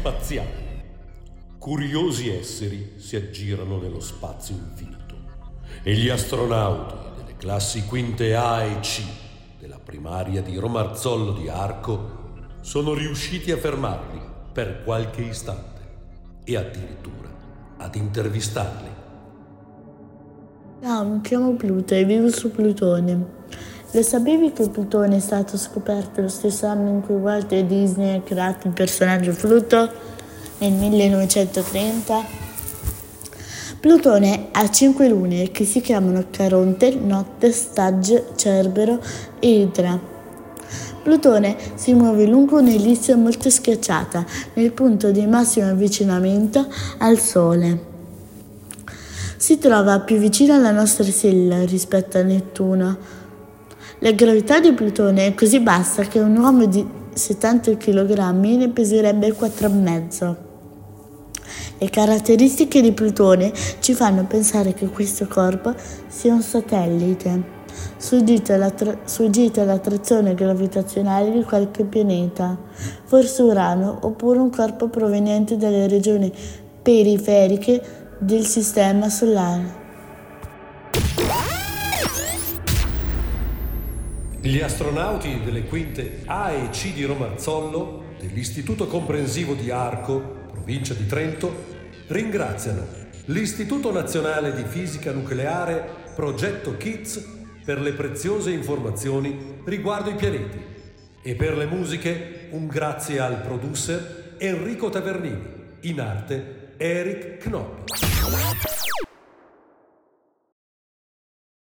spaziale. Curiosi esseri si aggirano nello spazio infinito e gli astronauti delle classi quinte A e C della primaria di Romarzollo di Arco sono riusciti a fermarli per qualche istante e addirittura ad intervistarli. Ciao, mi chiamo Pluto e vivo su Plutone. Lo sapevi che Plutone è stato scoperto lo stesso anno in cui Walt Disney ha creato il personaggio Pluto? Nel 1930? Plutone ha cinque lune che si chiamano Caronte, Notte, Stagge, Cerbero e Idra. Plutone si muove lungo un'ellisse molto schiacciata nel punto di massimo avvicinamento al Sole. Si trova più vicino alla nostra stella rispetto a Nettuno la gravità di Plutone è così bassa che un uomo di 70 kg ne peserebbe 4,5. Le caratteristiche di Plutone ci fanno pensare che questo corpo sia un satellite, sfuggito all'attrazione gravitazionale di qualche pianeta, forse Urano, oppure un corpo proveniente dalle regioni periferiche del Sistema Solare. Gli astronauti delle quinte A e C di Romarzollo, dell'Istituto Comprensivo di Arco, provincia di Trento, ringraziano l'Istituto Nazionale di Fisica Nucleare Progetto KITS per le preziose informazioni riguardo i pianeti e per le musiche un grazie al producer Enrico Tavernini, in arte Eric Knopp.